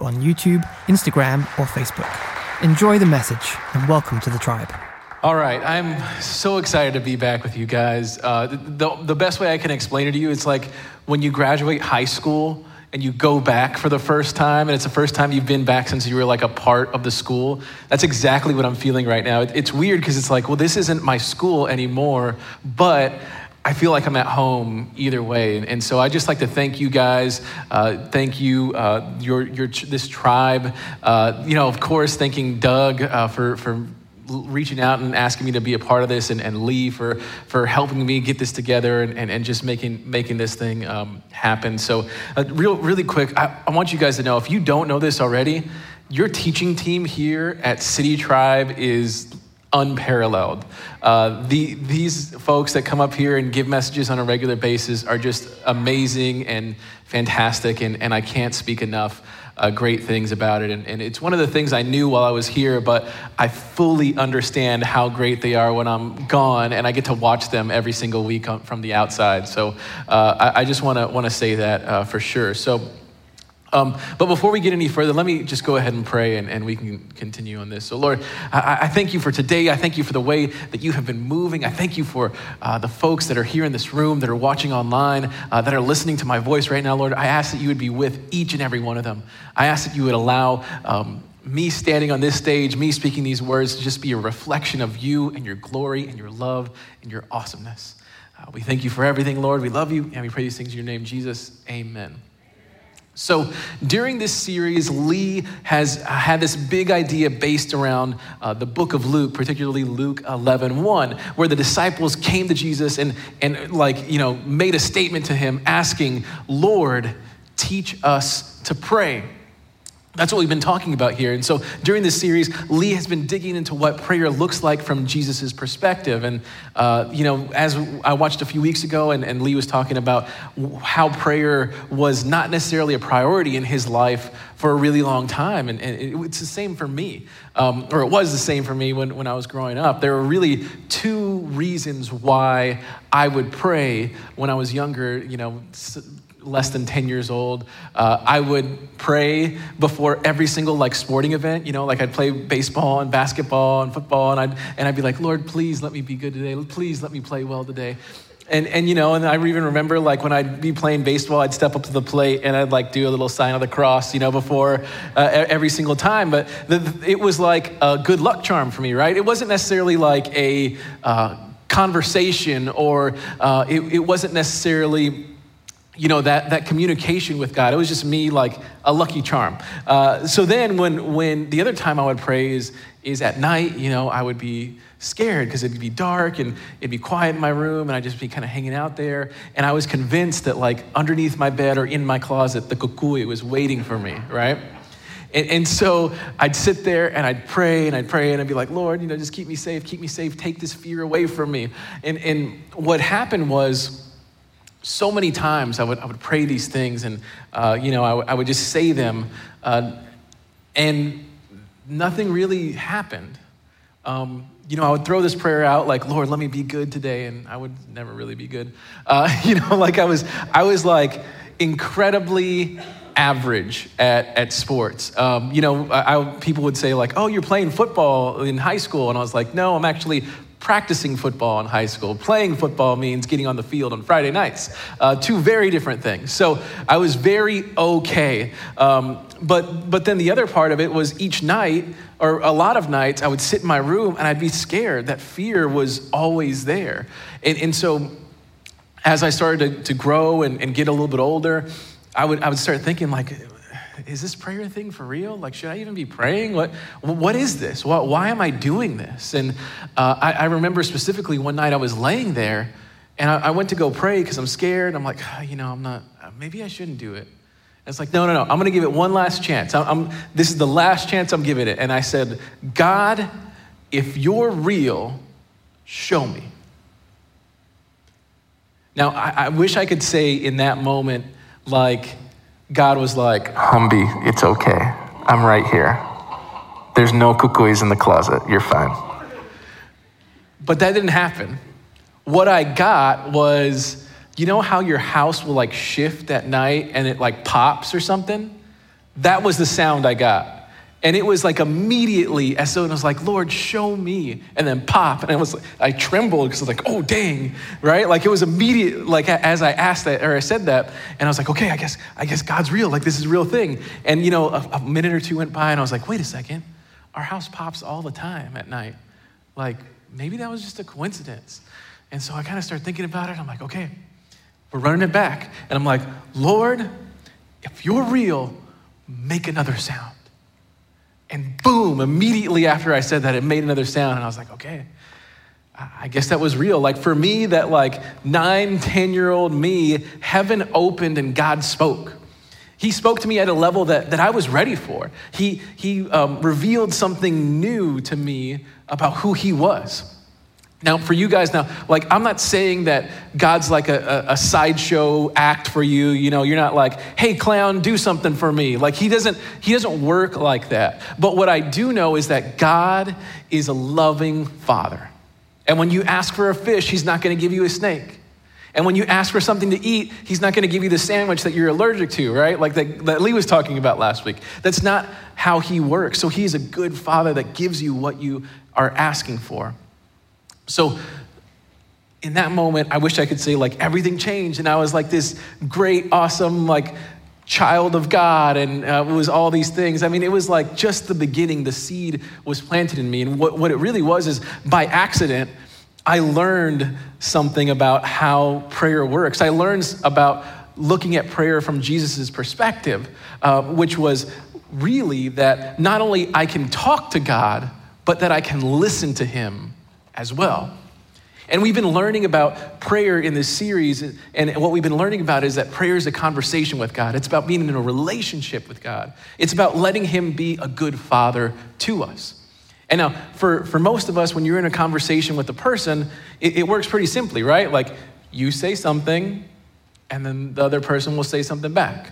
on YouTube, Instagram, or Facebook. Enjoy the message and welcome to the tribe. All right, I'm so excited to be back with you guys. Uh, the, the best way I can explain it to you, it's like when you graduate high school and you go back for the first time, and it's the first time you've been back since you were like a part of the school. That's exactly what I'm feeling right now. It's weird because it's like, well, this isn't my school anymore, but I feel like I'm at home either way. And, and so I just like to thank you guys. Uh, thank you, uh, your, your, this tribe. Uh, you know, of course, thanking Doug uh, for, for reaching out and asking me to be a part of this and, and Lee for, for helping me get this together and, and, and just making, making this thing um, happen. So, uh, real, really quick, I, I want you guys to know if you don't know this already, your teaching team here at City Tribe is unparalleled. Uh, the, these folks that come up here and give messages on a regular basis are just amazing and fantastic, and, and I can't speak enough uh, great things about it. And, and, it's one of the things I knew while I was here, but I fully understand how great they are when I'm gone, and I get to watch them every single week from the outside. So uh, I, I, just want to want to say that uh, for sure. So. Um, but before we get any further, let me just go ahead and pray and, and we can continue on this. So, Lord, I, I, thank you for today. I thank you for the way that you have been moving. I thank you for uh, the folks that are here in this room, that are watching online, uh, that are listening to my voice right now, Lord. I ask that you would be with each and every one of them. I ask that you would allow um, me standing on this stage, me speaking these words, to just be a reflection of you and your glory and your love and your awesomeness. Uh, we thank you for everything, Lord. We love you, and we pray these things in your name, Jesus. Amen. So, during this series, Lee has had this big idea based around uh, the book of Luke, particularly Luke 11 1, where the disciples came to Jesus and, and, like, you know, made a statement to him asking, Lord, teach us to pray. That's what we've been talking about here. And so during this series, Lee has been digging into what prayer looks like from Jesus' perspective. And, uh, you know, as I watched a few weeks ago, and, and Lee was talking about how prayer was not necessarily a priority in his life for a really long time. And, and it, it's the same for me, um, or it was the same for me when, when I was growing up. There were really two reasons why I would pray when I was younger, you know less than 10 years old uh, i would pray before every single like sporting event you know like i'd play baseball and basketball and football and i'd, and I'd be like lord please let me be good today. Please let me play well today. And, and you know and i even remember like when i'd be playing baseball i'd step up to the plate and i'd like do a little sign of the cross you know before uh, every single time. But the, it was like a good luck charm for me right? It wasn't necessarily like a uh, conversation or uh, it, it wasn't necessarily you know that, that communication with god. It was just me like a lucky charm. Uh, so then when when the other time i would pray is is at night you know i would be scared because it'd be dark and it'd be quiet in my room and i'd just be kind of hanging out there. And i was convinced that like underneath my bed or in my closet the cucuy was waiting for me right? And, and, so I'd sit there and I'd pray and I'd pray and I'd be like, Lord, you know, just keep me safe, keep me safe, take this fear away from me. And, and what happened was, so many times I would, I would pray these things and, uh, you know, I, w- I would just say them, uh, and nothing really happened. Um, you know, I would throw this prayer out like, Lord, let me be good today, and I would never really be good. Uh, you know, like I was, I was like incredibly average at, at sports. Um, you know, I, I, people would say like, oh, you're playing football in high school. And I was like, no, I'm actually practicing football in high school. Playing football means getting on the field on Friday nights. Uh, two very different things. So I was very okay. Um, but, but then the other part of it was each night, or a lot of nights, I would sit in my room and I'd be scared. That fear was always there. And, and so as I started to, to grow and, and get a little bit older, I would, I would start thinking, like, is this prayer thing for real? Like, should I even be praying? What, what is this? Why, why am I doing this? And uh, I, I, remember specifically one night I was laying there and I, I went to go pray because I'm scared. I'm like, oh, you know, I'm not, maybe I shouldn't do it. And it's like, no, no, no, I'm going to give it one last chance. I'm, I'm, this is the last chance I'm giving it. And I said, God, if you're real, show me. Now, I, I wish I could say in that moment, like, God was like, Humby, it's okay. I'm right here. There's no cucuys in the closet. You're fine. But that didn't happen. What I got was, you know how your house will like shift at night and it like pops or something? That was the sound I got. And it was like immediately, as though it was like, Lord, show me. And then pop. And I was, like, I trembled because I was like, oh, dang, right? Like it was immediate, like as I asked that, or I said that, and I was like, okay, I guess, I guess God's real. Like this is a real thing. And you know, a, a minute or two went by and I was like, wait a second. Our house pops all the time at night. Like maybe that was just a coincidence. And so I kind of started thinking about it. I'm like, okay, we're running it back. And I'm like, Lord, if you're real, make another sound. And boom, immediately after I said that, it made another sound. And I was like, okay, I guess that was real. Like for me, that like nine, 10 year old me, heaven opened and God spoke. He spoke to me at a level that, that I was ready for. He, he um, revealed something new to me about who he was. Now, for you guys now, like, I'm not saying that God's like a, a, a, sideshow act for you. You know, you're not like, hey, clown, do something for me. Like, he doesn't, he doesn't work like that. But what I do know is that God is a loving father. And when you ask for a fish, he's not going to give you a snake. And when you ask for something to eat, he's not going to give you the sandwich that you're allergic to, right? Like that, that Lee was talking about last week. That's not how he works. So he's a good father that gives you what you are asking for. So in that moment, I wish I could say, like, everything changed. And I was like this great, awesome, like, child of God, and uh, it was all these things. I mean, it was like just the beginning. The seed was planted in me. And what, what it really was is by accident, I learned something about how prayer works. I learned about looking at prayer from Jesus' perspective, uh, which was really that not only I can talk to God, but that I can listen to Him as well. And we've been learning about prayer in this series, and what we've been learning about is that prayer is a conversation with God. It's about being in a relationship with God. It's about letting Him be a good father to us. And now, for, for most of us, when you're in a conversation with a person, it, it works pretty simply, right? Like you say something, and then the other person will say something back.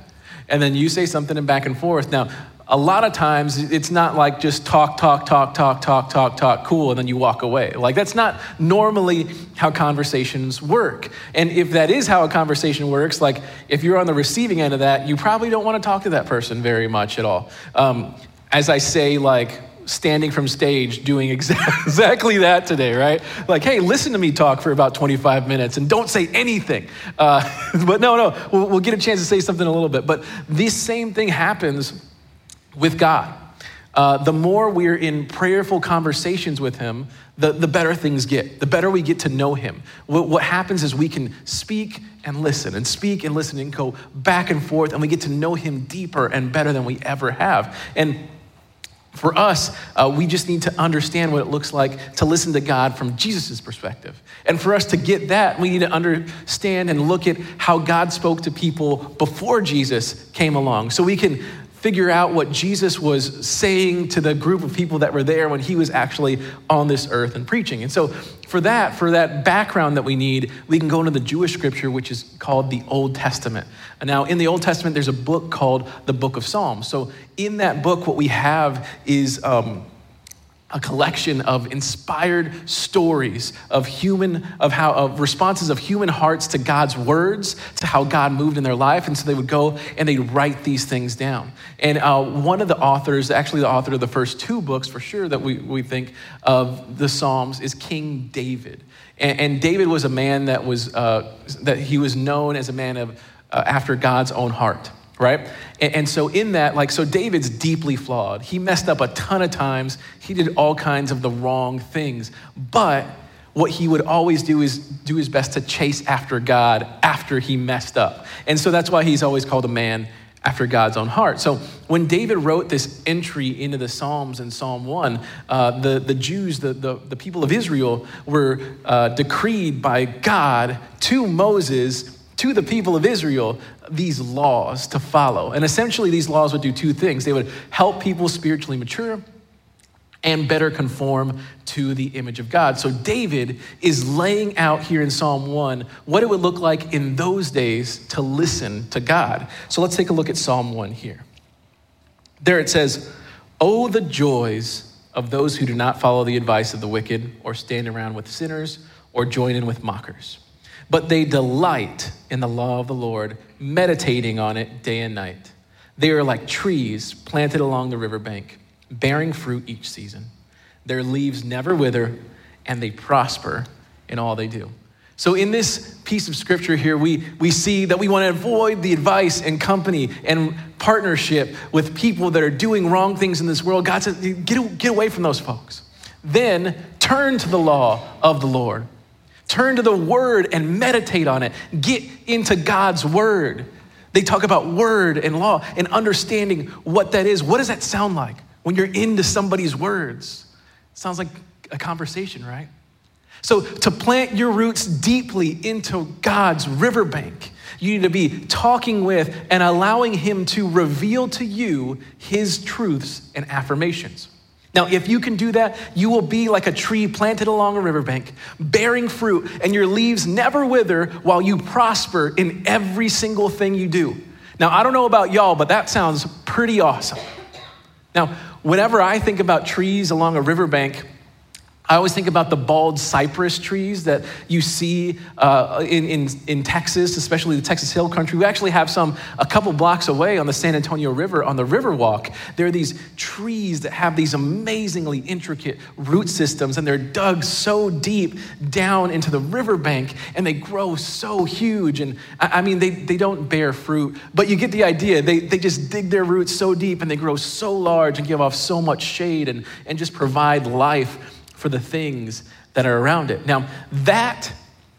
And then you say something and back and forth. Now, a lot of times it's not like just talk, talk, talk, talk, talk, talk, talk, cool, and then you walk away. Like that's not normally how conversations work. And if that is how a conversation works, like if you're on the receiving end of that, you probably don't want to talk to that person very much at all. Um, as I say, like standing from stage doing exactly that today, right? Like, hey, listen to me talk for about 25 minutes and don't say anything. Uh, but no, no, we'll, we'll get a chance to say something a little bit. But this same thing happens with God. Uh, the more we're in prayerful conversations with Him, the, the better things get, the better we get to know Him. What, what happens is we can speak and listen and speak and listen and go back and forth, and we get to know Him deeper and better than we ever have. And for us, uh, we just need to understand what it looks like to listen to God from Jesus' perspective. And for us to get that, we need to understand and look at how God spoke to people before Jesus came along. So we can figure out what Jesus was saying to the group of people that were there when he was actually on this earth and preaching. And so, for that, for that background that we need, we can go into the Jewish scripture, which is called the Old Testament. And now, in the Old Testament, there's a book called the Book of Psalms. So, in that book, what we have is um, a collection of inspired stories of human of how of responses of human hearts to god's words to how god moved in their life. And so they would go and they'd write these things down. And uh, one of the authors actually the author of the first two books for sure that we, we think of the psalms is king david. And, and david was a man that was uh, that he was known as a man of uh, after god's own heart right? And, and, so, in that, like, so David's deeply flawed. He messed up a ton of times, he did all kinds of the wrong things. But what he would always do is do his best to chase after God after he messed up. And so that's why he's always called a man after God's own heart. So when David wrote this entry into the Psalms in Psalm 1, uh, the, the Jews, the, the, the, people of Israel, were uh, decreed by God to Moses to the people of Israel these laws to follow. And essentially, these laws would do two things they would help people spiritually mature and better conform to the image of God. So, David is laying out here in Psalm 1 what it would look like in those days to listen to God. So, let's take a look at Psalm 1 here. There it says, Oh, the joys of those who do not follow the advice of the wicked, or stand around with sinners, or join in with mockers but they delight in the law of the Lord, meditating on it day and night. They are like trees planted along the riverbank, bearing fruit each season. Their leaves never wither, and they prosper in all they do. So, in this piece of scripture here, we, we see that we want to avoid the advice and company and partnership with people that are doing wrong things in this world. God says, get, get away from those folks. Then turn to the law of the Lord. Turn to the word and meditate on it. Get into God's word. They talk about word and law and understanding what that is. What does that sound like when you're into somebody's words? It sounds like a conversation, right? So, to plant your roots deeply into God's riverbank, you need to be talking with and allowing Him to reveal to you His truths and affirmations. Now, if you can do that, you will be like a tree planted along a riverbank, bearing fruit, and your leaves never wither while you prosper in every single thing you do. Now, I don't know about y'all, but that sounds pretty awesome. Now, whenever I think about trees along a riverbank, I always think about the bald cypress trees that you see uh, in, in, in Texas, especially the Texas Hill Country. We actually have some a couple blocks away on the San Antonio River on the Riverwalk. There are these trees that have these amazingly intricate root systems, and they're dug so deep down into the riverbank, and they grow so huge. And I, I mean, they, they don't bear fruit, but you get the idea. They, they just dig their roots so deep, and they grow so large and give off so much shade and, and just provide life for the things that are around it. Now, that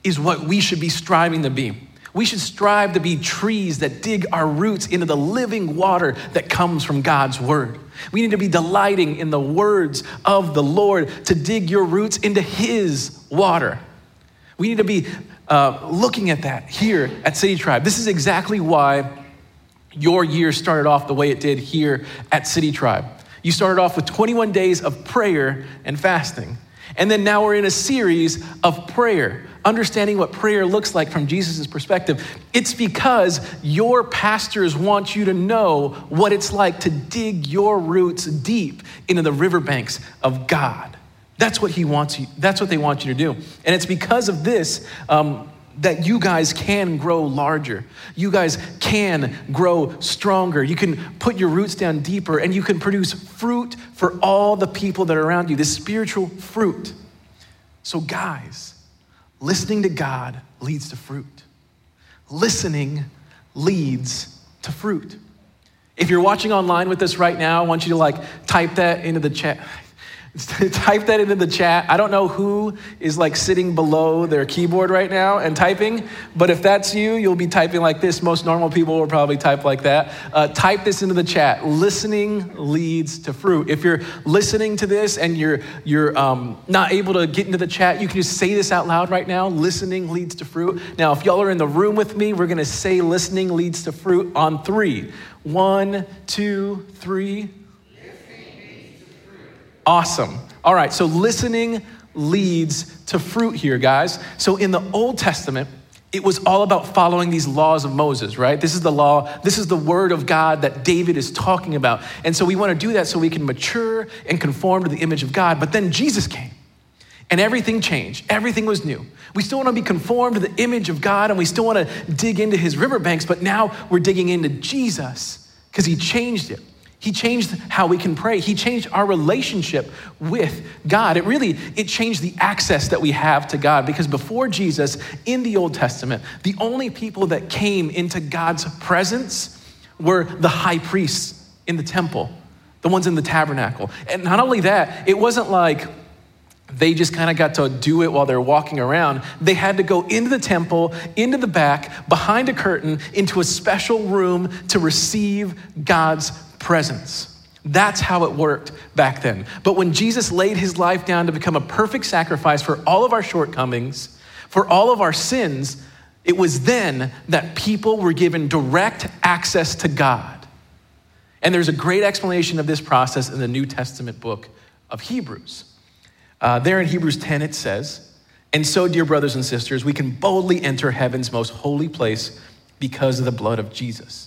is what we should be striving to be. We should strive to be trees that dig our roots into the living water that comes from God's word. We need to be delighting in the words of the Lord to dig your roots into His water. We need to be uh, looking at that here at City Tribe. This is exactly why your year started off the way it did here at City Tribe. You started off with 21 days of prayer and fasting. And then now we're in a series of prayer, understanding what prayer looks like from Jesus' perspective. It's because your pastors want you to know what it's like to dig your roots deep into the riverbanks of God. That's what he wants you, that's what they want you to do. And it's because of this um, that you guys can grow larger. You guys can grow stronger. You can put your roots down deeper and you can produce fruit for all the people that are around you, this spiritual fruit. So, guys, listening to God leads to fruit. Listening leads to fruit. If you're watching online with us right now, I want you to like type that into the chat. type that into the chat. I don't know who is like sitting below their keyboard right now and typing, but if that's you, you'll be typing like this. Most normal people will probably type like that. Uh, type this into the chat. Listening leads to fruit. If you're listening to this and you're you're um, not able to get into the chat, you can just say this out loud right now. Listening leads to fruit. Now, if y'all are in the room with me, we're gonna say listening leads to fruit on three. One, two, three. Awesome. All right, so listening leads to fruit here, guys. So in the Old Testament, it was all about following these laws of Moses, right? This is the law, this is the word of God that David is talking about. And so we want to do that so we can mature and conform to the image of God. But then Jesus came and everything changed. Everything was new. We still want to be conformed to the image of God and we still want to dig into his riverbanks, but now we're digging into Jesus because he changed it. He changed how we can pray. He changed our relationship with God. It really it changed the access that we have to God because before Jesus in the Old Testament, the only people that came into God's presence were the high priests in the temple, the ones in the tabernacle. And not only that, it wasn't like they just kind of got to do it while they're walking around. They had to go into the temple, into the back, behind a curtain, into a special room to receive God's presence. That's how it worked back then. But when Jesus laid his life down to become a perfect sacrifice for all of our shortcomings, for all of our sins, it was then that people were given direct access to God. And there's a great explanation of this process in the New Testament book of Hebrews. Uh, there in Hebrews 10, it says, And so, dear brothers and sisters, we can boldly enter heaven's most holy place because of the blood of Jesus.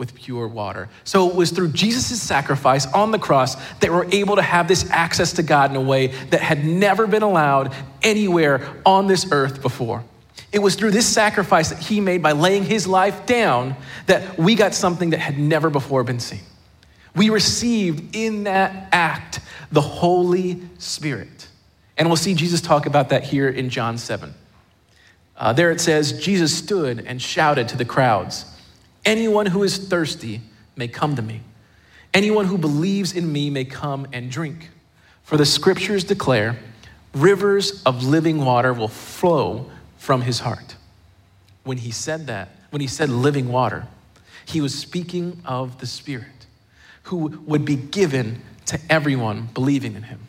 with pure water. So it was through Jesus' sacrifice on the cross that we're able to have this access to God in a way that had never been allowed anywhere on this earth before. It was through this sacrifice that he made by laying his life down that we got something that had never before been seen. We received in that act the Holy Spirit. And we'll see Jesus talk about that here in John 7. Uh, there it says, Jesus stood and shouted to the crowds Anyone who is thirsty may come to me. Anyone who believes in me may come and drink. For the scriptures declare, rivers of living water will flow from his heart. When he said that, when he said living water, he was speaking of the Spirit who would be given to everyone believing in him.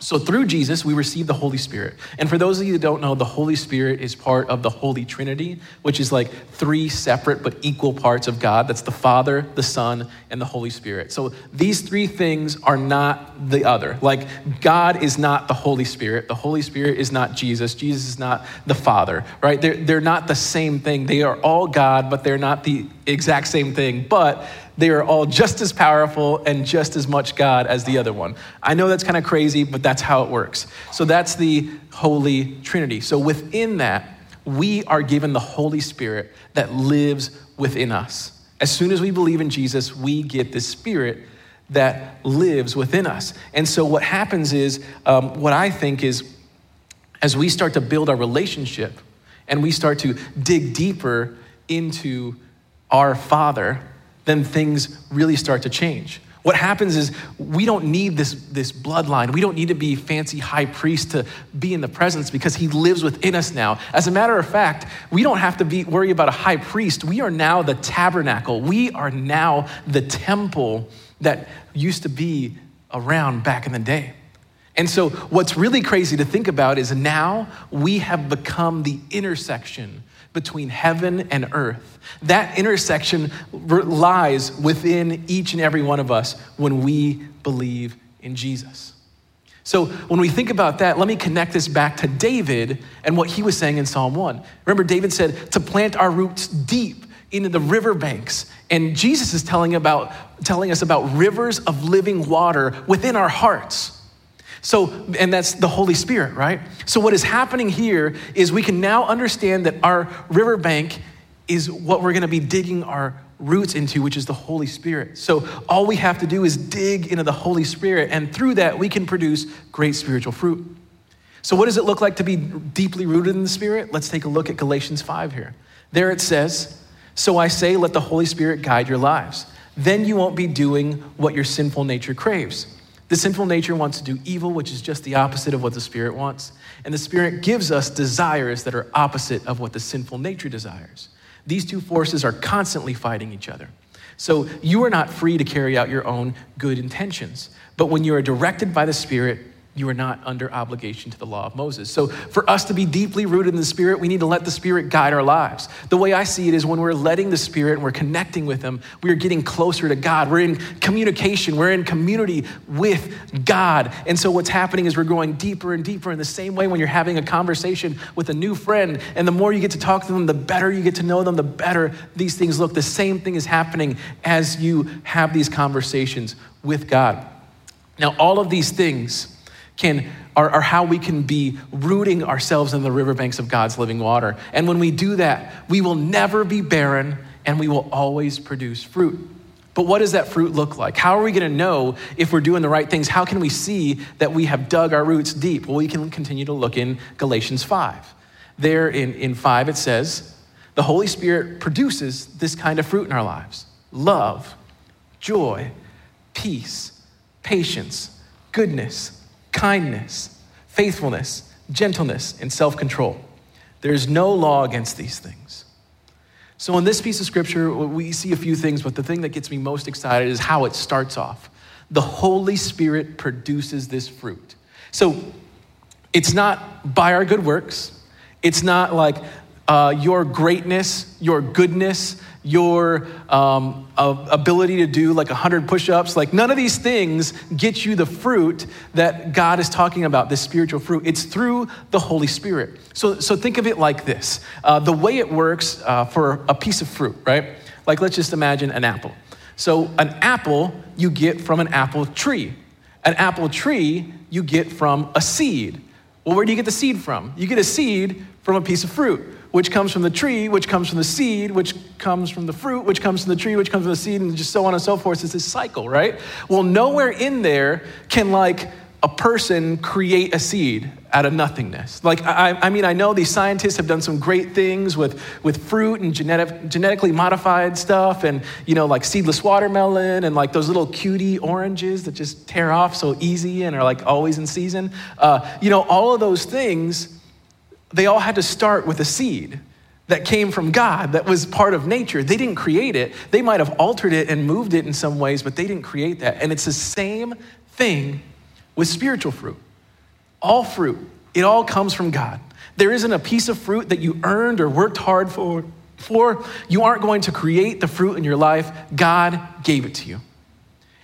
So through Jesus, we receive the Holy Spirit. And for those of you that don't know, the Holy Spirit is part of the Holy Trinity, which is like three separate but equal parts of God. That's the Father, the Son, and the Holy Spirit. So these three things are not the other. Like God is not the Holy Spirit. The Holy Spirit is not Jesus. Jesus is not the Father, right? They're, they're not the same thing. They are all God, but they're not the exact same thing. But they are all just as powerful and just as much God as the other one. I know that's kind of crazy, but that's how it works. So that's the Holy Trinity. So within that, we are given the Holy Spirit that lives within us. As soon as we believe in Jesus, we get the Spirit that lives within us. And so what happens is, um, what I think is, as we start to build our relationship and we start to dig deeper into our Father, then things really start to change. What happens is we don't need this, this bloodline. We don't need to be fancy high priest to be in the presence because he lives within us now. As a matter of fact, we don't have to be worry about a high priest. We are now the tabernacle. We are now the temple that used to be around back in the day. And so, what's really crazy to think about is now we have become the intersection between heaven and earth. That intersection lies within each and every one of us when we believe in Jesus. So, when we think about that, let me connect this back to David and what he was saying in Psalm 1. Remember, David said to plant our roots deep into the riverbanks. And Jesus is telling, about, telling us about rivers of living water within our hearts. So, and that's the Holy Spirit, right? So, what is happening here is we can now understand that our riverbank is what we're going to be digging our roots into, which is the Holy Spirit. So, all we have to do is dig into the Holy Spirit, and through that, we can produce great spiritual fruit. So, what does it look like to be deeply rooted in the Spirit? Let's take a look at Galatians 5 here. There it says, So I say, let the Holy Spirit guide your lives. Then you won't be doing what your sinful nature craves. The sinful nature wants to do evil, which is just the opposite of what the Spirit wants. And the Spirit gives us desires that are opposite of what the sinful nature desires. These two forces are constantly fighting each other. So you are not free to carry out your own good intentions. But when you are directed by the Spirit, you are not under obligation to the law of Moses. So, for us to be deeply rooted in the Spirit, we need to let the Spirit guide our lives. The way I see it is when we're letting the Spirit and we're connecting with Him, we are getting closer to God. We're in communication, we're in community with God. And so, what's happening is we're going deeper and deeper in the same way when you're having a conversation with a new friend. And the more you get to talk to them, the better you get to know them, the better these things look. The same thing is happening as you have these conversations with God. Now, all of these things, can are, are, how we can be rooting ourselves in the riverbanks of God's living water. And when we do that, we will never be barren and we will always produce fruit. But what does that fruit look like? How are we going to know if we're doing the right things? How can we see that we have dug our roots deep? Well, we can continue to look in Galatians 5. There in, in 5, it says, the Holy Spirit produces this kind of fruit in our lives love, joy, peace, patience, goodness kindness, faithfulness, gentleness, and self control. There is no law against these things. So, in this piece of scripture, we see a few things, but the thing that gets me most excited is how it starts off. The Holy Spirit produces this fruit. So, it's not by our good works, it's not like uh, your greatness, your goodness, your um, ability to do like 100 push ups. Like, none of these things get you the fruit that God is talking about, this spiritual fruit. It's through the Holy Spirit. So, so think of it like this uh, the way it works uh, for a piece of fruit, right? Like, let's just imagine an apple. So, an apple you get from an apple tree. An apple tree you get from a seed. Well, where do you get the seed from? You get a seed from a piece of fruit which comes from the tree, which comes from the seed, which comes from the fruit, which comes from the tree, which comes from the seed, and just so on and so forth. It's this cycle, right? Well, nowhere in there can like a person create a seed out of nothingness. Like, I, I, mean, I know these scientists have done some great things with, with fruit and genetic, genetically modified stuff, and, you know, like seedless watermelon and like those little cutie oranges that just tear off so easy and are like always in season. Uh, you know, all of those things they all had to start with a seed that came from God, that was part of nature. They didn't create it. They might have altered it and moved it in some ways, but they didn't create that. And it's the same thing with spiritual fruit. All fruit, it all comes from God. There isn't a piece of fruit that you earned or worked hard for. For you aren't going to create the fruit in your life. God gave it to you.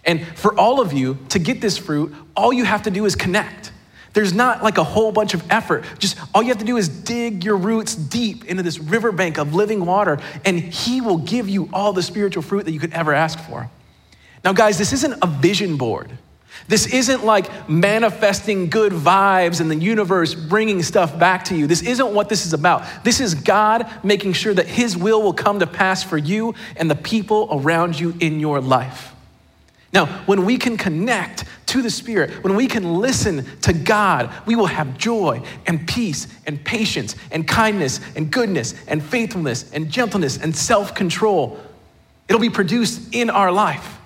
And for all of you to get this fruit, all you have to do is connect. There's not like a whole bunch of effort. Just all you have to do is dig your roots deep into this riverbank of living water, and He will give you all the spiritual fruit that you could ever ask for. Now, guys, this isn't a vision board. This isn't like manifesting good vibes in the universe bringing stuff back to you. This isn't what this is about. This is God making sure that His will will come to pass for you and the people around you in your life. Now, when we can connect to the Spirit, when we can listen to God, we will have joy and peace and patience and kindness and goodness and faithfulness and gentleness and self control. It'll be produced in our life.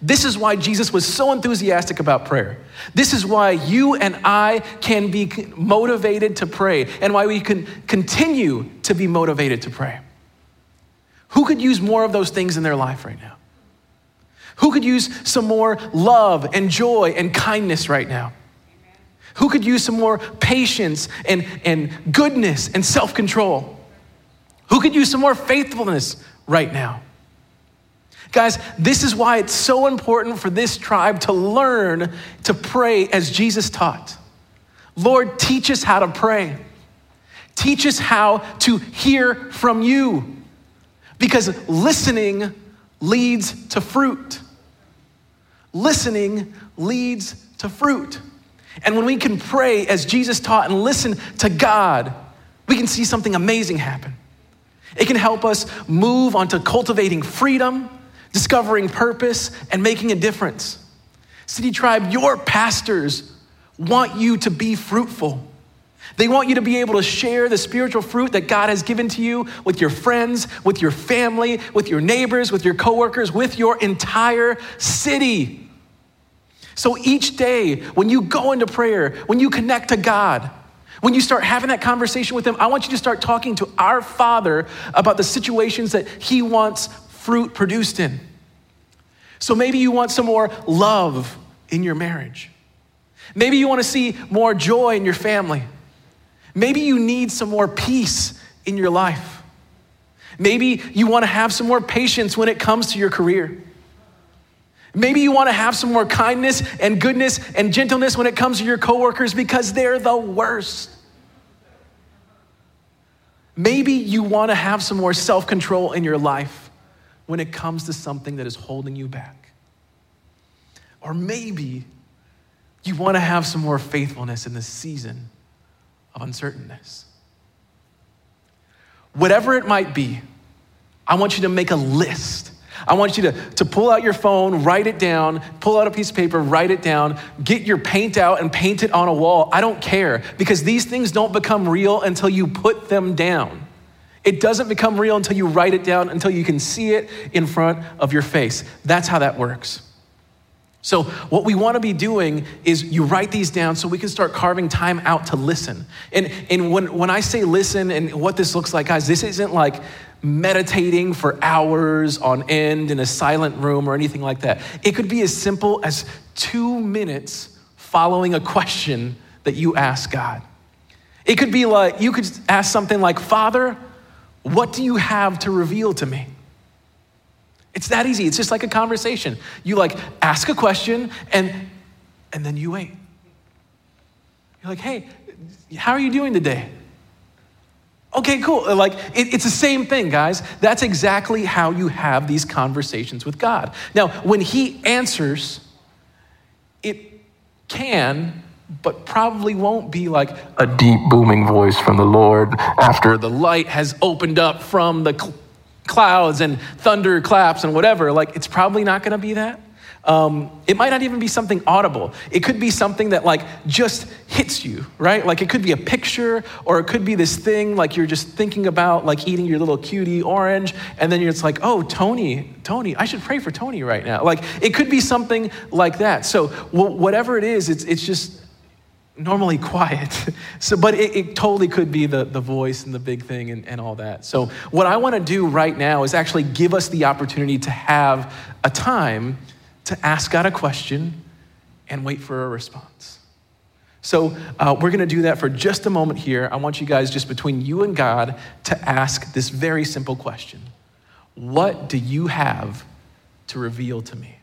This is why Jesus was so enthusiastic about prayer. This is why you and I can be motivated to pray and why we can continue to be motivated to pray. Who could use more of those things in their life right now? Who could use some more love and joy and kindness right now? Who could use some more patience and, and goodness and self control? Who could use some more faithfulness right now? Guys, this is why it's so important for this tribe to learn to pray as Jesus taught. Lord, teach us how to pray. Teach us how to hear from you. Because listening leads to fruit. Listening leads to fruit. And when we can pray as Jesus taught and listen to God, we can see something amazing happen. It can help us move onto cultivating freedom, discovering purpose, and making a difference. City Tribe, your pastors want you to be fruitful. They want you to be able to share the spiritual fruit that God has given to you with your friends, with your family, with your neighbors, with your coworkers, with your entire city. So each day, when you go into prayer, when you connect to God, when you start having that conversation with Him, I want you to start talking to our Father about the situations that He wants fruit produced in. So maybe you want some more love in your marriage. Maybe you want to see more joy in your family. Maybe you need some more peace in your life. Maybe you want to have some more patience when it comes to your career. Maybe you want to have some more kindness and goodness and gentleness when it comes to your coworkers because they're the worst. Maybe you want to have some more self control in your life when it comes to something that is holding you back. Or maybe you want to have some more faithfulness in this season of uncertainness. Whatever it might be, I want you to make a list. I want you to, to pull out your phone, write it down, pull out a piece of paper, write it down, get your paint out and paint it on a wall. I don't care because these things don't become real until you put them down. It doesn't become real until you write it down, until you can see it in front of your face. That's how that works. So, what we want to be doing is you write these down so we can start carving time out to listen. And, and when, when I say listen and what this looks like, guys, this isn't like meditating for hours on end in a silent room or anything like that. It could be as simple as two minutes following a question that you ask God. It could be like, you could ask something like, Father, What do you have to reveal to me? It's that easy. It's just like a conversation. You like ask a question and and then you wait. You're like, hey, how are you doing today? Okay, cool. Uh, like, it, it's the same thing, guys. That's exactly how you have these conversations with God. Now, when He answers, it can, but probably won't be like a deep, booming voice from the Lord after the light has opened up from the cl- clouds and thunder claps and whatever. Like, it's probably not going to be that. Um, it might not even be something audible. It could be something that like just hits you, right? Like it could be a picture, or it could be this thing like you're just thinking about like eating your little cutie orange, and then you're just like, oh, Tony, Tony, I should pray for Tony right now. Like it could be something like that. So whatever it is, it's it's just normally quiet. so, but it, it, totally could be the, the voice and the big thing and, and all that. So, what I want to do right now is actually give us the opportunity to have a time to ask God a question and wait for a response. So, uh, we're going to do that for just a moment here. I want you guys, just between you and God, to ask this very simple question What do you have to reveal to me?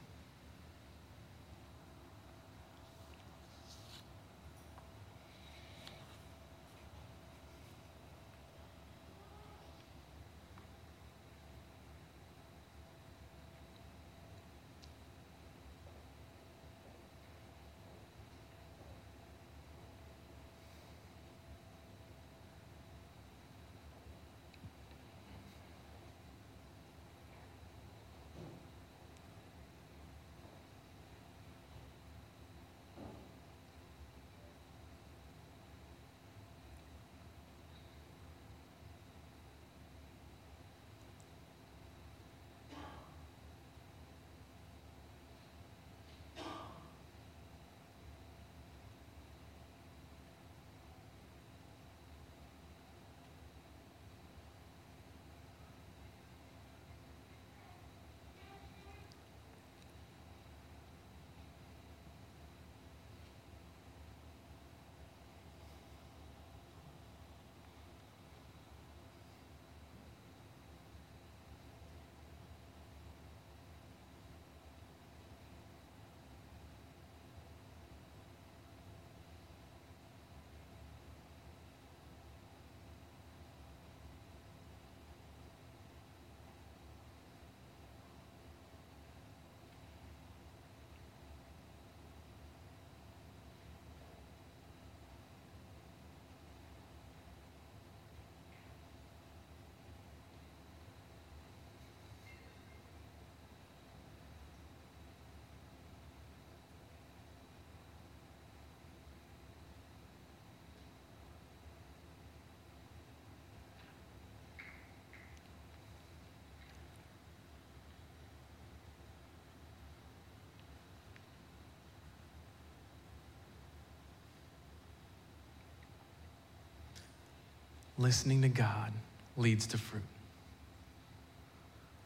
Listening to God leads to fruit.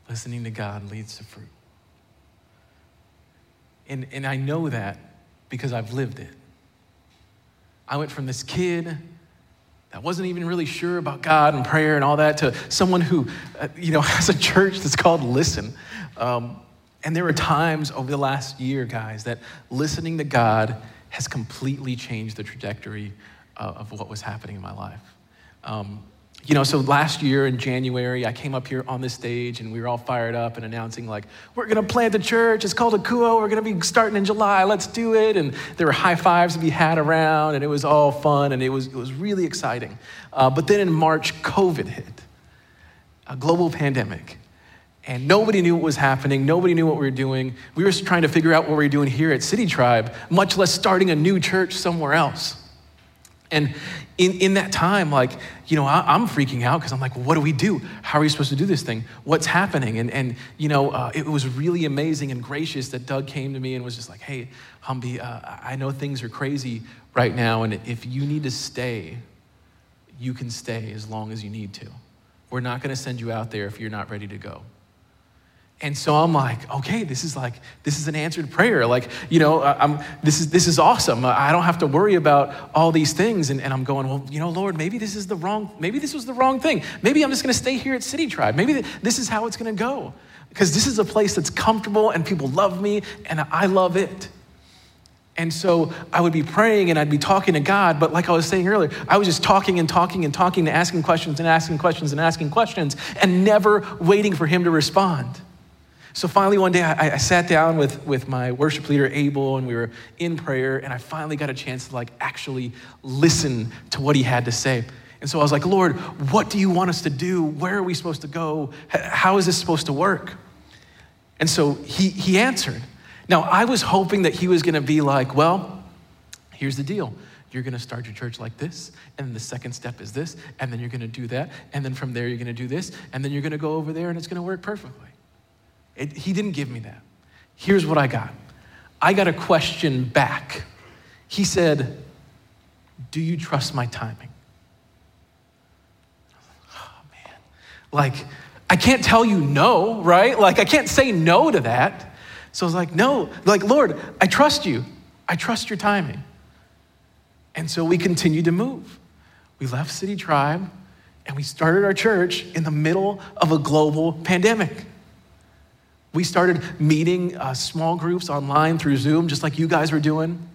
Listening to God leads to fruit. And, and I know that because I've lived it. I went from this kid that wasn't even really sure about God and prayer and all that to someone who, uh, you know, has a church that's called Listen. Um, and there were times over the last year, guys, that listening to God has completely changed the trajectory uh, of what was happening in my life. Um, you know, so last year in January, I came up here on this stage and we were all fired up and announcing, like, we're gonna plant a church. It's called Akouo. We're gonna be starting in July. Let's do it. And there were high fives to be had around and it was all fun and it was, it was really exciting. Uh, but then in March, COVID hit, a global pandemic. And nobody knew what was happening. Nobody knew what we were doing. We were trying to figure out what we were doing here at City Tribe, much less starting a new church somewhere else. And in, in that time, like, you know, I, am freaking out because I'm like, well, what do we do? How are we supposed to do this thing? What's happening? And, and you know, uh, it was really amazing and gracious that Doug came to me and was just like, hey, Humby, uh, I know things are crazy right now, and if you need to stay, you can stay as long as you need to. We're not going to send you out there if you're not ready to go. And so I'm like, okay, this is like, this is an answered prayer. Like, you know, I'm, this, is, this is awesome. I don't have to worry about all these things. And, and I'm going, well, you know, Lord, maybe this is the wrong, maybe this was the wrong thing. Maybe I'm just going to stay here at City Tribe. Maybe this is how it's going to go. Because this is a place that's comfortable and people love me and I love it. And so I would be praying and I'd be talking to God, but like I was saying earlier, I was just talking and talking and talking and asking questions and asking questions and asking questions and never waiting for Him to respond. So finally, one day, I, I, sat down with, with my worship leader, Abel, and we were in prayer, and I finally got a chance to like actually listen to what he had to say. And so I was like, Lord, what do you want us to do? Where are we supposed to go? How is this supposed to work? And so he, he answered. Now, I was hoping that he was going to be like, well, here's the deal. You're going to start your church like this, and the second step is this, and then you're going to do that, and then from there you're going to do this, and then you're going to go over there, and it's going to work perfectly. It, he didn't give me that. Here's what I got I got a question back. He said, Do you trust my timing? Oh, man. Like, I can't tell you no, right? Like, I can't say no to that. So I was like, No, like, Lord, I trust you. I trust your timing. And so we continued to move. We left City Tribe and we started our church in the middle of a global pandemic. We started meeting uh, small groups online through Zoom, just like you guys were doing.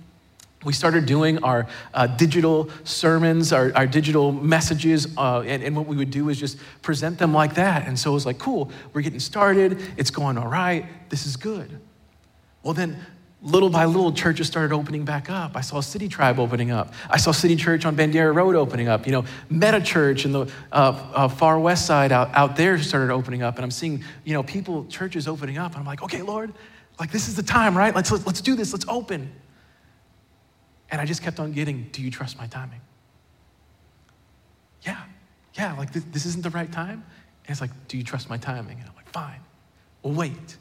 We started doing our uh, digital sermons, our, our digital messages, uh, and, and, what we would do is just present them like that. And so it was like, cool, we're getting started, it's going all right, this is good. Well, then little by little, churches started opening back up. I saw City Tribe opening up. I saw City Church on Bandera Road opening up. You know, Meta Church in the uh, uh, far west side out, out there started opening up. And I'm seeing, you know, people, churches opening up. And I'm like, okay, Lord, like this is the time, right? Let's, let's, let's do this. Let's open. And I just kept on getting, do you trust my timing? Yeah, yeah, like this, this isn't the right time. And it's like, do you trust my timing? And I'm like, fine, we'll wait.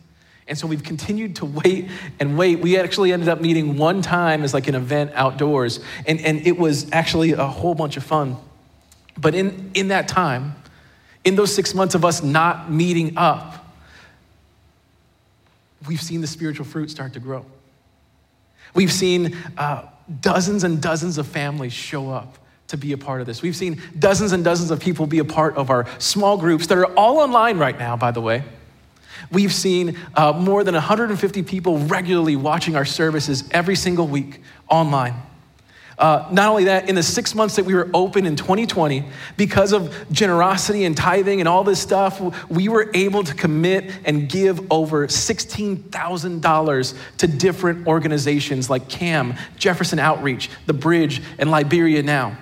And so we've continued to wait and wait. We actually ended up meeting one time as like an event outdoors, and, and it was actually a whole bunch of fun. But in, in that time, in those six months of us not meeting up, we've seen the spiritual fruit start to grow. We've seen uh, dozens and dozens of families show up to be a part of this. We've seen dozens and dozens of people be a part of our small groups that are all online right now, by the way. We've seen uh, more than 150 people regularly watching our services every single week online. Uh, not only that, in the six months that we were open in 2020, because of generosity and tithing and all this stuff, we were able to commit and give over $16,000 to different organizations like CAM, Jefferson Outreach, The Bridge, and Liberia Now.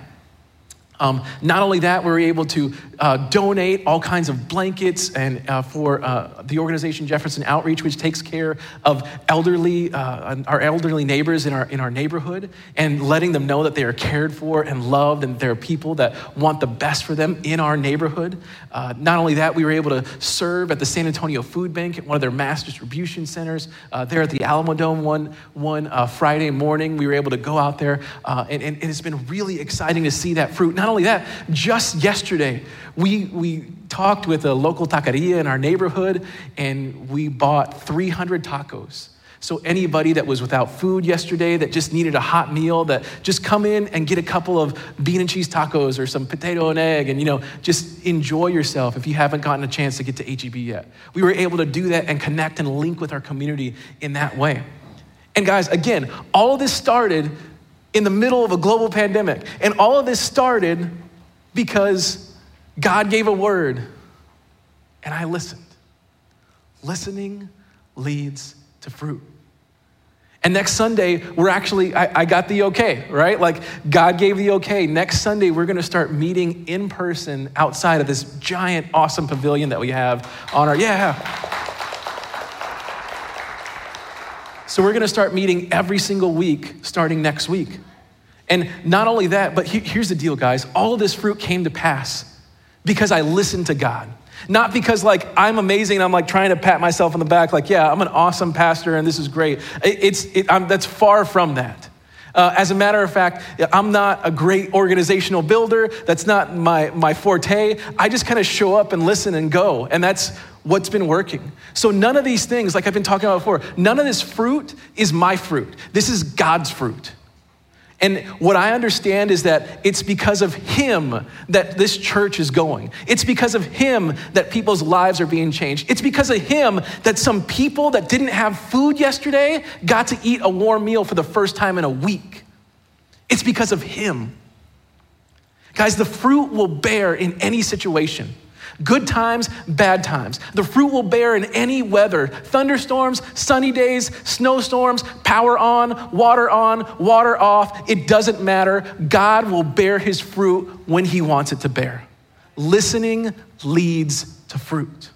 Um, not only that, we were able to uh, donate all kinds of blankets and uh, for uh, the organization Jefferson Outreach, which takes care of elderly, uh, our elderly neighbors in our, in our neighborhood, and letting them know that they are cared for and loved, and there are people that want the best for them in our neighborhood. Uh, not only that, we were able to serve at the San Antonio Food Bank at one of their mass distribution centers. Uh, there at the Alamodome one, one Friday morning, we were able to go out there, and, and, it's been really exciting to see that fruit. Not not only that, just yesterday, we, we talked with a local taqueria in our neighborhood and we bought 300 tacos. So, anybody that was without food yesterday, that just needed a hot meal, that just come in and get a couple of bean and cheese tacos or some potato and egg and, you know, just enjoy yourself if you haven't gotten a chance to get to HEB yet. We were able to do that and connect and link with our community in that way. And, guys, again, all this started in the middle of a global pandemic. And all of this started because God gave a word and I listened. Listening leads to fruit. And next Sunday, we're actually, I, I, got the okay, right? Like, God gave the okay. Next Sunday, we're gonna start meeting in person outside of this giant, awesome pavilion that we have on our, yeah. So we're to start meeting every single week starting next week. And not only that, but he, here's the deal, guys. All of this fruit came to pass because I listened to God. Not because like I'm amazing and I'm like trying to pat myself on the back, like, yeah, I'm an awesome pastor and this is great. It, it's, it, that's far from that. Uh, as a matter of fact, I'm not a great organizational builder. That's not my, my forte. I just kind of show up and listen and go. And that's what's been working. So, none of these things, like I've been talking about before, none of this fruit is my fruit. This is God's fruit. And what I understand is that it's because of Him that this church is going. It's because of Him that people's lives are being changed. It's because of Him that some people that didn't have food yesterday got to eat a warm meal for the first time in a week. It's because of Him. Guys, the fruit will bear in any situation. Good times, bad times. The fruit will bear in any weather thunderstorms, sunny days, snowstorms, power on, water on, water off. It doesn't matter. God will bear his fruit when he wants it to bear. Listening leads to fruit.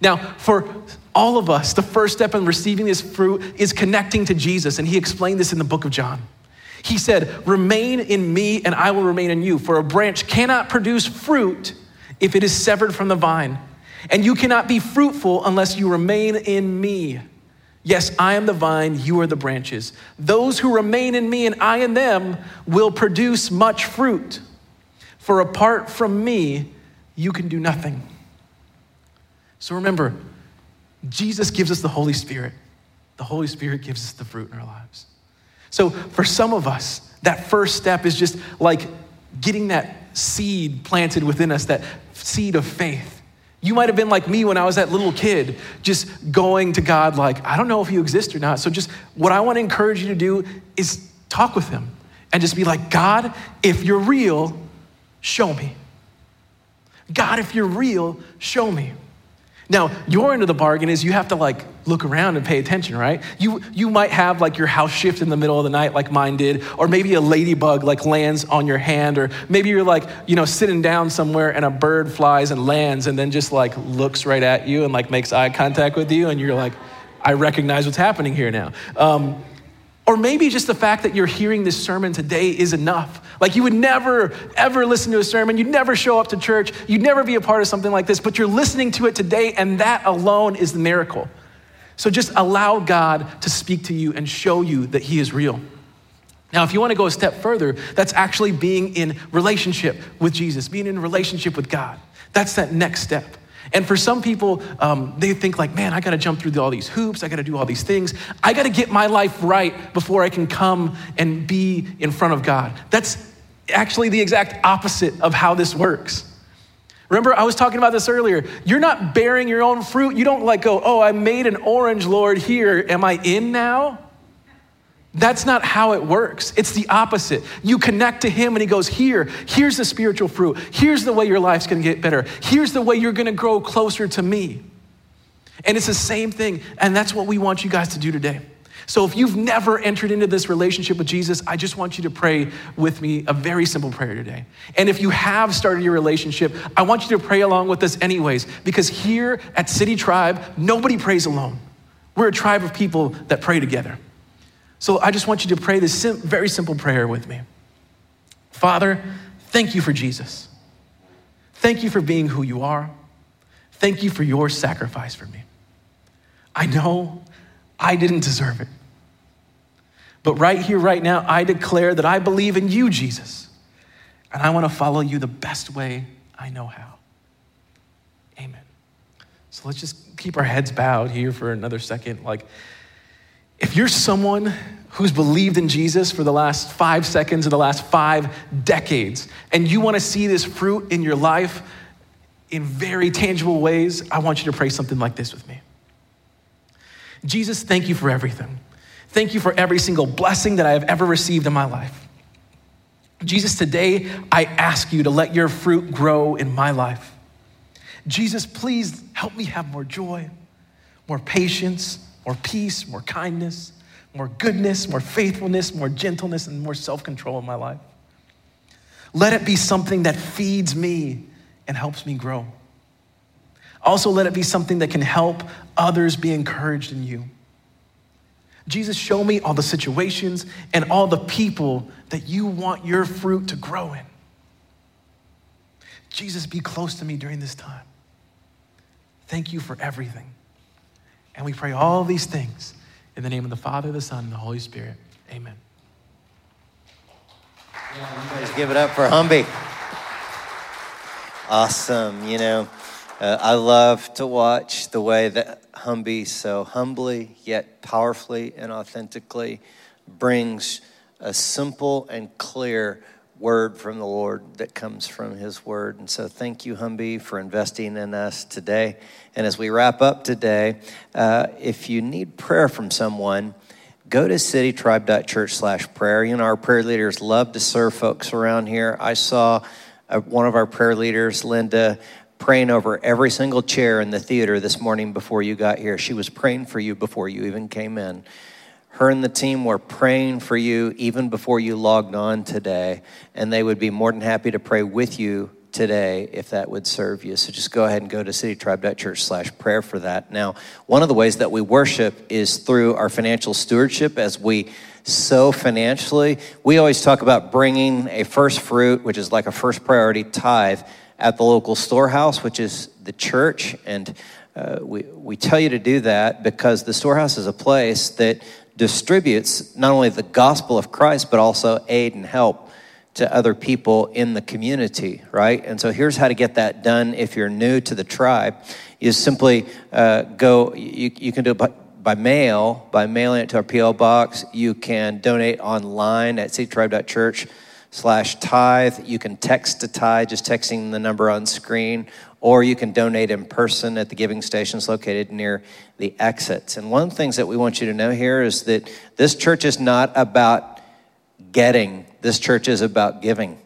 Now, for all of us, the first step in receiving this fruit is connecting to Jesus, and he explained this in the book of John. He said, Remain in me, and I will remain in you. For a branch cannot produce fruit if it is severed from the vine. And you cannot be fruitful unless you remain in me. Yes, I am the vine, you are the branches. Those who remain in me and I in them will produce much fruit. For apart from me, you can do nothing. So remember, Jesus gives us the Holy Spirit. The Holy Spirit gives us the fruit in our lives. So for some of us, that first step is just like getting that seed planted within us, that seed of faith. You might have been like me when I was that little kid, just going to God, like, I don't know if you exist or not. So, just what I want to encourage you to do is talk with Him and just be like, God, if you're real, show me. God, if you're real, show me. Now, your end of the bargain is you have to like look around and pay attention, right? You, you might have like your house shift in the middle of the night like mine did, or maybe a ladybug like lands on your hand, or maybe you're like, you know, sitting down somewhere and a bird flies and lands and then just like looks right at you and like makes eye contact with you, and you're like, I recognize what's happening here now. Um, or maybe just the fact that you're hearing this sermon today is enough. Like you would never, ever listen to a sermon. You'd never show up to church. You'd never be a part of something like this, but you're listening to it today, and that alone is the miracle. So just allow God to speak to you and show you that He is real. Now, if you want to go a step further, that's actually being in relationship with Jesus, being in relationship with God. That's that next step. And for some people, um, they think like, man, I got to jump through all these hoops. I got to do all these things. I got to get my life right before I can come and be in front of God. That's actually the exact opposite of how this works. Remember, I was talking about this earlier. You're not bearing your own fruit. You don't like go, oh, I made an orange, Lord, here. Am I in now? That's not how it works. It's the opposite. You connect to Him and He goes, Here, here's the spiritual fruit. Here's the way your life's gonna get better. Here's the way you're gonna grow closer to me. And it's the same thing. And that's what we want you guys to do today. So if you've never entered into this relationship with Jesus, I just want you to pray with me a very simple prayer today. And if you have started your relationship, I want you to pray along with us anyways, because here at City Tribe, nobody prays alone. We're a tribe of people that pray together. So I just want you to pray this sim- very simple prayer with me. Father, thank you for Jesus. Thank you for being who you are. Thank you for your sacrifice for me. I know I didn't deserve it. But right here, right now, I declare that I believe in you, Jesus. And I want to follow you the best way I know how. Amen. So let's just keep our heads bowed here for another second. Like, if you're someone who's believed in Jesus for the last five seconds or the last five decades, and you want to see this fruit in your life in very tangible ways, I want you to pray something like this with me. Jesus, thank you for everything. Thank you for every single blessing that I have ever received in my life. Jesus, today I ask you to let your fruit grow in my life. Jesus, please help me have more joy, more patience, more peace, more kindness, more goodness, more faithfulness, more gentleness, and more self control in my life. Let it be something that feeds me and helps me grow. Also, let it be something that can help others be encouraged in you. Jesus, show me all the situations and all the people that you want your fruit to grow in. Jesus, be close to me during this time. Thank you for everything. And we pray all these things in the name of the Father, the Son, and the Holy Spirit. Amen. Yeah, Let's give it up for Humby. Awesome. You know, uh, I love to watch the way that Humby so humbly yet powerfully and authentically brings a simple and clear word from the Lord that comes from His Word. And so, thank you, Humby, for investing in us today. And as we wrap up today, uh, if you need prayer from someone, go to citytribe.church slash prayer. You know, our prayer leaders love to serve folks around here. I saw uh, one of our prayer leaders, Linda, praying over every single chair in the theater this morning before you got here. She was praying for you before you even came in. Her and the team were praying for you even before you logged on today, and they would be more than happy to pray with you today if that would serve you. So just go ahead and go to citytribe.church slash prayer for that. Now, one of the ways that we worship is through our financial stewardship as we sow financially. We always talk about bringing a first fruit, which is like a first priority tithe, at the local storehouse, which is the church. And uh, we, we tell you to do that because the storehouse is a place that distributes not only the gospel of Christ, but also aid and help to other people in the community, right? And so here's how to get that done if you're new to the tribe. You simply uh, go, you, you can do it by, by, mail, by mailing it to our P.O. box. You can donate online at citytribe.church slash tithe. You can text to tithe, just texting the number on screen, or you can donate in person at the giving stations located near the exits. And one of the things that we want you to know here is that this church is not about getting, this church is about giving.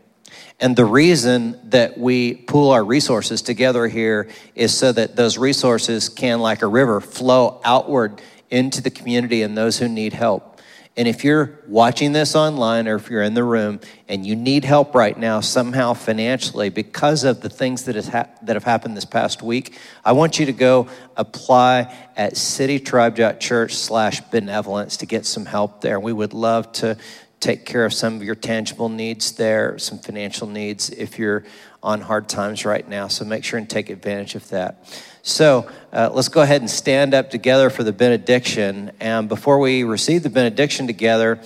And the reason that we pool our resources together here is so that those resources can, like a river, flow outward into the community and those who need help. And if you're watching this online or if you're in the room and you need help right now somehow financially because of the things that, ha- that have happened this past week, I want you to go apply at citytribe.church slash benevolence to get some help there. We would love to take care of some of your tangible needs there, some financial needs if you're on hard times right now. So make sure and take advantage of that. So uh, let's go ahead and stand up together for the benediction. And before we receive the benediction together,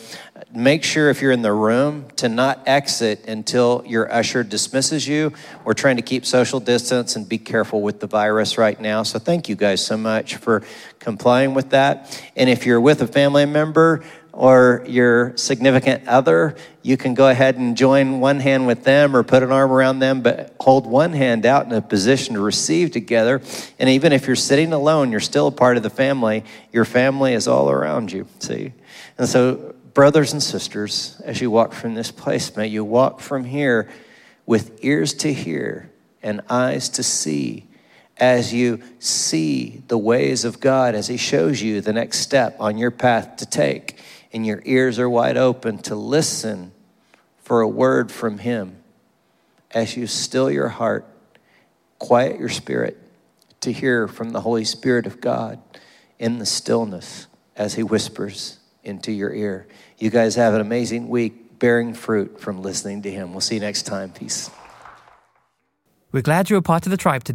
make sure if you're in the room to not exit until your usher dismisses you. We're trying to keep social distance and be careful with the virus right now. So thank you guys so much for complying with that. And if you're with a family member, or your significant other, you can go ahead and join one hand with them or put an arm around them, but hold one hand out in a position to receive together. And even if you're sitting alone, you're still a part of the family. Your family is all around you, see? And so, brothers and sisters, as you walk from this place, may you walk from here with ears to hear and eyes to see as you see the ways of God, as He shows you the next step on your path to take and your ears are wide open to listen for a word from Him as you still your heart, quiet your spirit to hear from the Holy Spirit of God in the stillness as He whispers into your ear. You guys have an amazing week bearing fruit from listening to Him. We'll see you next time. Peace. We're glad you're a part of the tribe today.